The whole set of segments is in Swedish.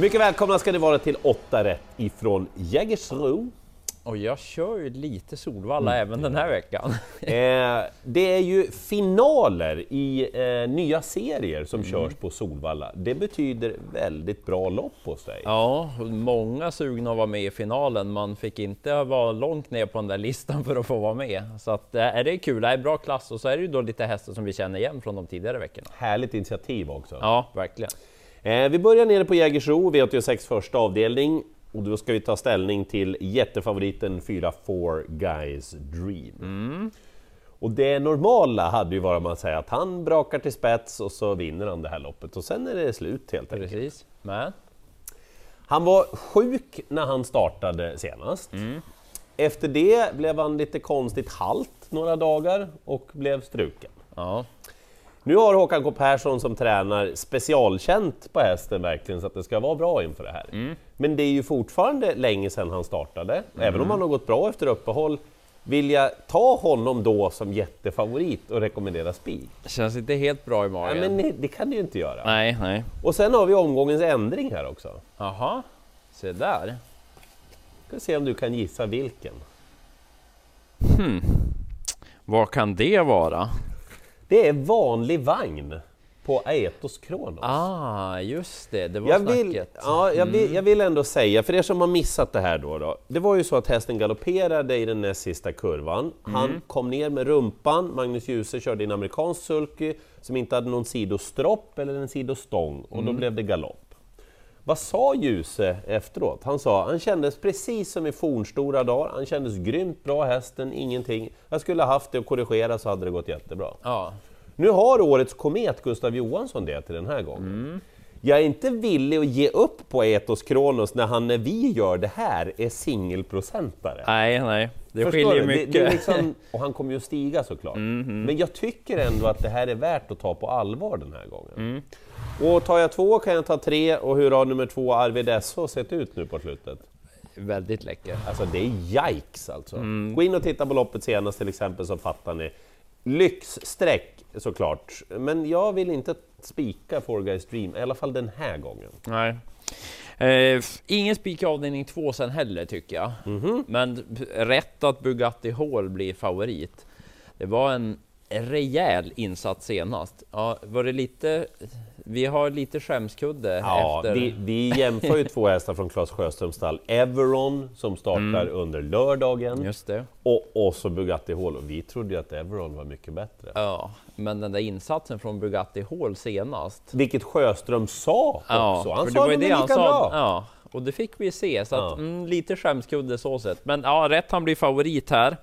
Mycket välkomna ska ni vara till 8 rätt ifrån Jägersro. Och jag kör ju lite Solvalla mm. även den här veckan. eh, det är ju finaler i eh, nya serier som mm. körs på Solvalla. Det betyder väldigt bra lopp hos dig. Ja, många sugna att vara med i finalen. Man fick inte vara långt ner på den där listan för att få vara med. Så att, eh, är det kul, det är bra klass och så är det ju då lite hästar som vi känner igen från de tidigare veckorna. Härligt initiativ också. Ja, verkligen. Eh, vi börjar nere på Jägersro, V86 första avdelning. Och då ska vi ta ställning till jättefavoriten 4 Four Guys Dream. Mm. Och det normala hade ju varit att säga att han brakar till spets och så vinner han det här loppet och sen är det slut helt enkelt. Precis. Men. Han var sjuk när han startade senast. Mm. Efter det blev han lite konstigt halt några dagar och blev struken. Ja. Nu har Håkan K Persson som tränar specialkänt på hästen verkligen så att det ska vara bra inför det här. Mm. Men det är ju fortfarande länge sedan han startade, mm. även om han har gått bra efter uppehåll. Vill jag ta honom då som jättefavorit och rekommendera spik? Känns inte helt bra i magen. Ja, men nej, det kan du ju inte göra. Nej, nej. Och sen har vi omgångens ändring här också. Jaha, se där. Ska se om du kan gissa vilken. Hmm. Vad kan det vara? Det är vanlig vagn på Aetos Kronos. Ah, just det, det var jag snacket. Vill, ja, jag, vill, mm. jag vill ändå säga, för er som har missat det här då, då det var ju så att hästen galopperade i den näst sista kurvan. Han mm. kom ner med rumpan, Magnus Djuse körde en amerikansk sulky som inte hade någon sidostropp eller en sidostång och mm. då blev det galopp. Vad sa Djuse efteråt? Han sa han kändes precis som i fornstora dagar, han kändes grymt bra hästen, ingenting. Jag skulle ha haft det och korrigera så hade det gått jättebra. Ja. Nu har årets komet Gustav Johansson det till den här gången. Mm. Jag är inte villig att ge upp på Etos Kronos när han, när vi gör det här, är singelprocentare. Nej, nej, det Förstår skiljer du? mycket. Det, det liksom, och han kommer ju att stiga såklart. Mm, mm. Men jag tycker ändå att det här är värt att ta på allvar den här gången. Mm. Och tar jag två kan jag ta tre, och hur har nummer två Arvid SH sett ut nu på slutet? Väldigt läcker. Alltså det är yikes alltså. Mm. Gå in och titta på loppet senast till exempel så fattar ni. Lyxsträck såklart, men jag vill inte spika Four Guys Dream, i alla fall den här gången. Nej. Eh, ingen spik i avdelning två sen heller tycker jag. Mm -hmm. Men rätt att Bugatti Hall blir favorit. Det var en rejäl insats senast. Ja, var det lite vi har lite skämskudde ja, efter... Vi, vi jämför ju två hästar från Claes Sjöströms stall. Everon som startar mm. under lördagen Just det. och, och så Bugatti Hall. Och vi trodde ju att Everon var mycket bättre. Ja, men den där insatsen från Bugatti Hall senast. Vilket Sjöström sa också. Ja, han sa det, det lika han bra. Ja, och det fick vi se, så att, mm, lite skämskudde så sett. Men ja, rätt han blir favorit här.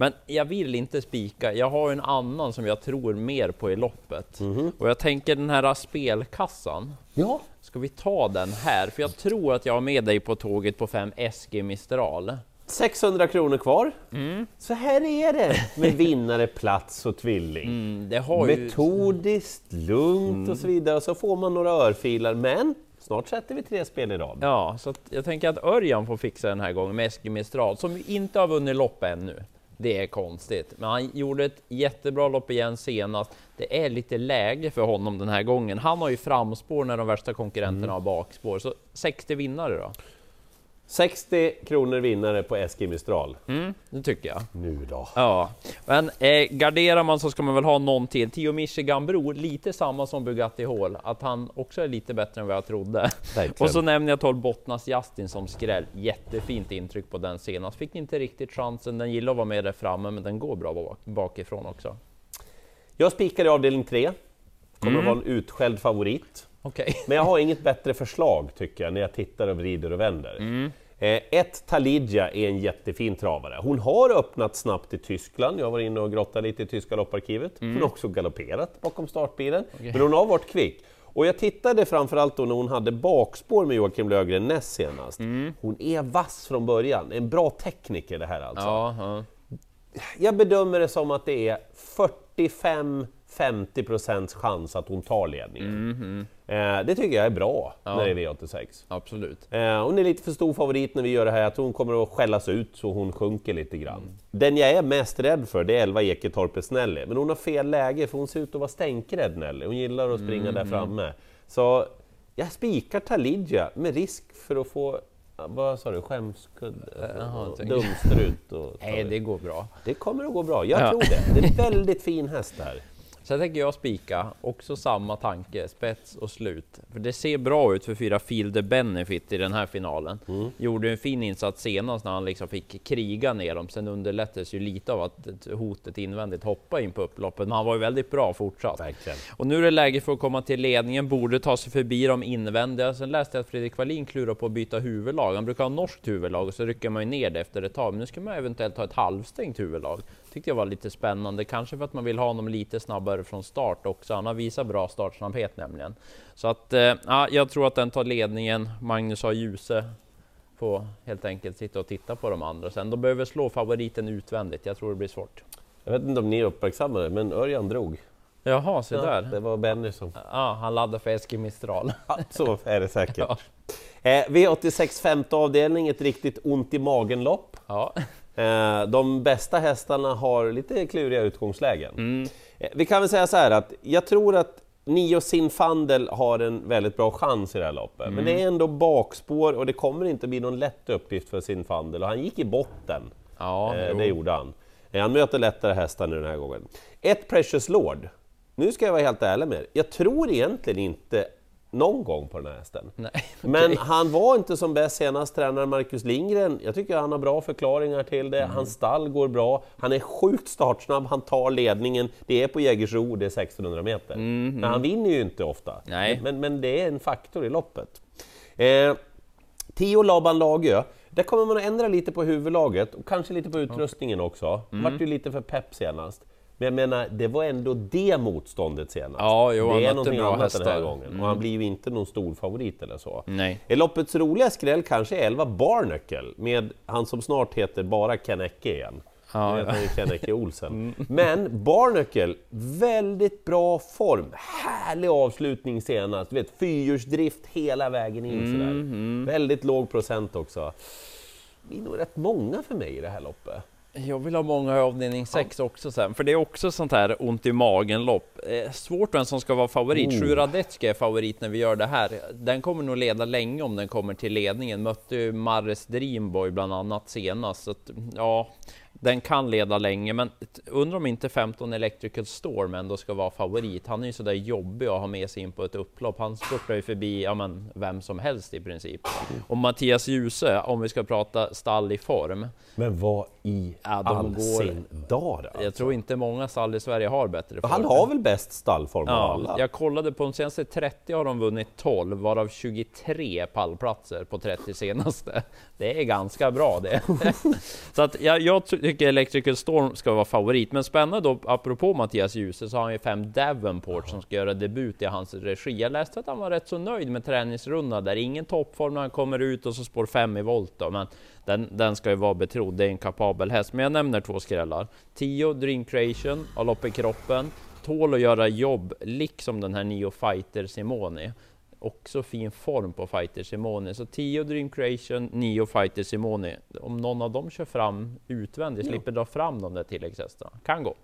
Men jag vill inte spika. Jag har en annan som jag tror mer på i loppet. Mm. Och jag tänker den här spelkassan. Ja. Ska vi ta den här? För jag tror att jag har med dig på tåget på 5 SG Mistral. 600 kronor kvar. Mm. Så här är det med vinnare, plats och tvilling. Mm, Metodiskt, ju... lugnt mm. och så vidare. Och så får man några örfilar, men Snart sätter vi tre spel i rad. Ja, så jag tänker att Örjan får fixa den här gången med Eskil Mistral, som inte har vunnit lopp ännu. Det är konstigt, men han gjorde ett jättebra lopp igen senast. Det är lite läge för honom den här gången. Han har ju framspår när de värsta konkurrenterna mm. har bakspår, så 60 vinnare då. 60 kronor vinnare på Eskil Mistral. Mm, det tycker jag. Nu då. Ja, men eh, garderar man så ska man väl ha någon till. Tio Michigan Bror, lite samma som Bugatti Hall, att han också är lite bättre än vad jag trodde. Och så nämner jag 12 Bottnas Justin som skräll. Jättefint intryck på den senast. Fick inte riktigt chansen. Den gillar att vara med där framme, men den går bra bakifrån också. Jag spikar i avdelning 3. Kommer mm. att vara en utskälld favorit. Okay. Men jag har inget bättre förslag tycker jag när jag tittar och vrider och vänder. Mm. Eh, ett, Talidja är en jättefin travare. Hon har öppnat snabbt i Tyskland, jag varit inne och grottat lite i tyska lopparkivet. Mm. Hon har också galopperat bakom startbilen, okay. men hon har varit kvick. Och jag tittade framförallt då när hon hade bakspår med Joakim Löfgren näst senast. Mm. Hon är vass från början, en bra tekniker det här alltså. Ja, ja. Jag bedömer det som att det är 45 50% chans att hon tar ledningen. Mm, eh, det tycker jag är bra ja. när det är V86. Absolut. Eh, hon är lite för stor favorit när vi gör det här, jag tror hon kommer att skällas ut så hon sjunker lite grann. Mm. Den jag är mest rädd för det är 11 Eketorpes Nelly, men hon har fel läge för hon ser ut att vara stänkrädd Nelly. Hon gillar att springa mm, där framme. Så Jag spikar Talidja med risk för att få vad sa du, skämskudde? Jaha, Dumstrut? Och, Nej, det går bra. Det kommer att gå bra, jag ja. tror det. Det är en väldigt fin häst här. Sen tänker jag spika, också samma tanke, spets och slut. För det ser bra ut för fyra Field Benefit i den här finalen. Mm. Gjorde en fin insats senast när han liksom fick kriga ner dem. Sen underlättades ju lite av att hotet invändigt hoppa in på upploppet, men han var ju väldigt bra fortsatt. Verkligen. Och nu är det läge för att komma till ledningen, borde ta sig förbi de invändiga. Sen läste jag att Fredrik Wallin klurar på att byta huvudlag. Han brukar ha norskt huvudlag och så rycker man ju ner det efter ett tag. Men nu ska man eventuellt ha ett halvstängt huvudlag tyckte jag var lite spännande, kanske för att man vill ha honom lite snabbare från start också. Han har visat bra startsnabbhet nämligen. Så att eh, ja, jag tror att den tar ledningen. Magnus har Ljuse får helt enkelt sitta och titta på de andra sen. De behöver slå favoriten utvändigt. Jag tror det blir svårt. Jag vet inte om ni uppmärksammade men Örjan drog. Jaha, se ja, där. Det var Benny som... Ja, han laddade för Eskil Mistral. Ja, så är det säkert. Ja. Eh, V86 femte avdelning, ett riktigt ont i magen-lopp. Ja. Eh, de bästa hästarna har lite kluriga utgångslägen. Mm. Eh, vi kan väl säga så här att jag tror att Nio Sinfandel har en väldigt bra chans i det här loppet, mm. men det är ändå bakspår och det kommer inte bli någon lätt uppgift för Sinfandel och han gick i botten. Ja, eh, det gjorde han. Eh, han möter lättare hästar nu den här gången. Ett Precious Lord. Nu ska jag vara helt ärlig med er. Jag tror egentligen inte någon gång på den här hästen. Nej, okay. Men han var inte som bäst senast, tränare Marcus Lindgren. Jag tycker han har bra förklaringar till det. Mm. Hans stall går bra. Han är sjukt startsnabb, han tar ledningen. Det är på Jägersro, det är 1600 meter. Mm. Men han vinner ju inte ofta. Nej. Men, men det är en faktor i loppet. Eh, Tio Laban Lagö, där kommer man att ändra lite på huvudlaget och kanske lite på utrustningen också. Mm. Vart ju lite för pepp senast. Men jag menar, det var ändå det motståndet senast. Ja, jo, det är någonting annat hästar. den här gången. Mm. Och han blir ju inte någon stor favorit eller så. Nej. Loppets roliga skräll kanske är 11 Barnacle med han som snart heter bara Kennecke igen. Ja, ja. Kennecke Olsen. Mm. Men Barnacle, väldigt bra form. Härlig avslutning senast. Du vet, fyrhjulsdrift hela vägen in mm, sådär. Mm. Väldigt låg procent också. Det blir nog rätt många för mig i det här loppet. Jag vill ha många i avdelning 6 ja. också sen, för det är också sånt här ont i magen-lopp. Eh, svårt vem som ska vara favorit. Oh. Sju Radetski är favorit när vi gör det här. Den kommer nog leda länge om den kommer till ledningen. Mötte ju Mares Dreamboy bland annat senast. Så att, ja, den kan leda länge, men undrar om inte 15 Electrical Storm ändå ska vara favorit. Han är ju sådär jobbig att ha med sig in på ett upplopp. Han spurtar ju förbi ja, men, vem som helst i princip. Och Mattias Djuse, om vi ska prata stall i form. Men vad i ja, all går, sin dar alltså. Jag tror inte många stall i Sverige har bättre form. Han har väl bäst stallform ja, av alla? Jag kollade på de senaste 30 har de vunnit 12, varav 23 pallplatser på 30 senaste. Det är ganska bra det. Så att jag, jag tycker Electrical Storm ska vara favorit. Men spännande då, apropå Mattias Djuse, så har han ju fem Davenport som ska göra debut i hans regi. Jag läste att han var rätt så nöjd med träningsrundan där. Ingen toppform när han kommer ut och så spår fem i volt då. Men den, den ska ju vara betrodd, det är en kapabel häst. Men jag nämner två skrällar. 10 Dream Creation, har lopp i kroppen. Tål att göra jobb, liksom den här Neo Fighter Simone också fin form på Fighter Simone. Så 10 Dream Creation, 9 Fighter Simone. Om någon av dem kör fram utvändigt, ja. slipper dra fram de där tilläggshästarna. Kan gå.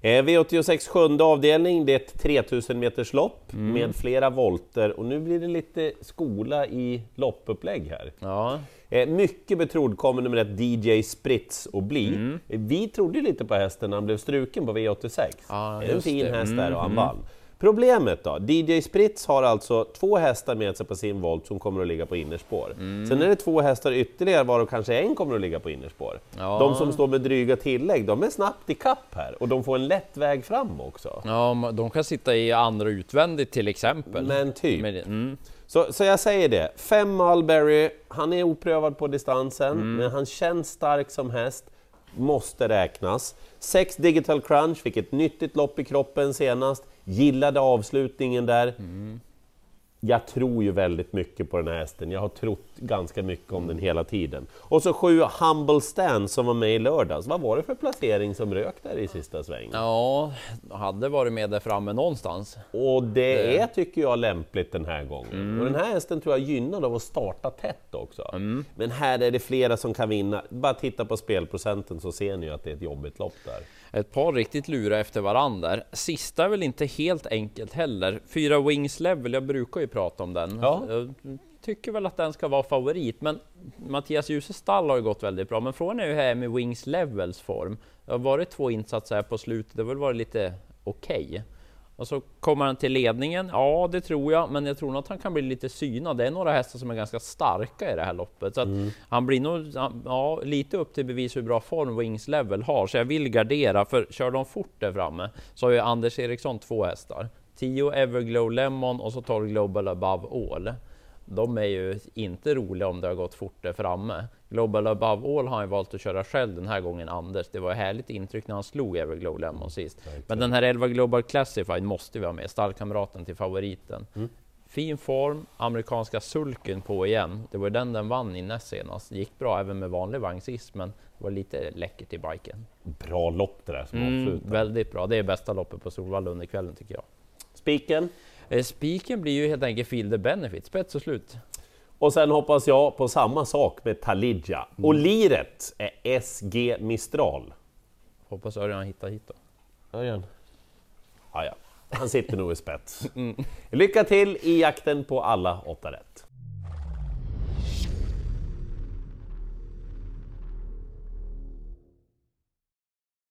Eh, V86 sjunde avdelning, det är ett 3000 meters lopp mm. med flera volter och nu blir det lite skola i loppupplägg här. Ja. Eh, mycket betrodd kommer nummer ett DJ Spritz att bli. Mm. Vi trodde lite på hästen när han blev struken på V86. Ja, en fin häst där och han mm. Problemet då? DJ Spritz har alltså två hästar med sig på sin volt som kommer att ligga på innerspår. Mm. Sen är det två hästar ytterligare varav kanske en kommer att ligga på innerspår. Ja. De som står med dryga tillägg, de är snabbt i kapp här och de får en lätt väg fram också. Ja, de kan sitta i andra utvändigt till exempel. Men typ. Mm. Så, så jag säger det, fem Mulberry, han är oprövad på distansen, mm. men han känns stark som häst måste räknas. 6 Digital Crunch fick ett nyttigt lopp i kroppen senast, gillade avslutningen där. Mm jag tror ju väldigt mycket på den här hästen. Jag har trott ganska mycket om den hela tiden. Och så sju Humble Stand som var med i lördags. Vad var det för placering som rök där i sista svängen? Ja, hade varit med där framme någonstans. Och det, det... är, tycker jag, lämpligt den här gången. Mm. Och den här hästen tror jag gynnad av att starta tätt också. Mm. Men här är det flera som kan vinna. Bara titta på spelprocenten så ser ni att det är ett jobbigt lopp där. Ett par riktigt lura efter varandra. Sista är väl inte helt enkelt heller. Fyra Wings Level, jag brukar ju pratat om den. Ja. Jag tycker väl att den ska vara favorit, men Mattias Djuse stall har ju gått väldigt bra. Men frågan är ju här med Wings Levels form. Det har varit två insatser här på slutet, det har väl varit lite okej. Okay. Och så kommer han till ledningen. Ja, det tror jag, men jag tror nog att han kan bli lite synad. Det är några hästar som är ganska starka i det här loppet, så mm. han blir nog ja, lite upp till bevis hur bra form Wings Level har. Så jag vill gardera, för kör de fort där framme så har ju Anders Eriksson två hästar. 10 Everglow Lemon och så 12 Global Above All. De är ju inte roliga om det har gått fort där framme. Global Above All har han valt att köra själv den här gången, Anders. Det var ett härligt intryck när han slog Everglow Lemon sist. Men den här 11 Global Classified måste vi ha med, stallkamraten till favoriten. Mm. Fin form, amerikanska sulken på igen. Det var den den vann i näst senast. Gick bra även med vanlig vagn sist, men det var lite läckert i biken. Bra lopp det där som mm, Väldigt bra. Det är bästa loppet på Solvalla under kvällen tycker jag. Spiken? Eh, spiken blir ju helt enkelt Feel the Benefit, spets och slut. Och sen hoppas jag på samma sak med Talidja. Mm. Och liret är SG Mistral. Hoppas Örjan hittar hit då. Örjan? Ah, ja. Han sitter nog i spets. Mm. Lycka till i jakten på alla åtta rätt!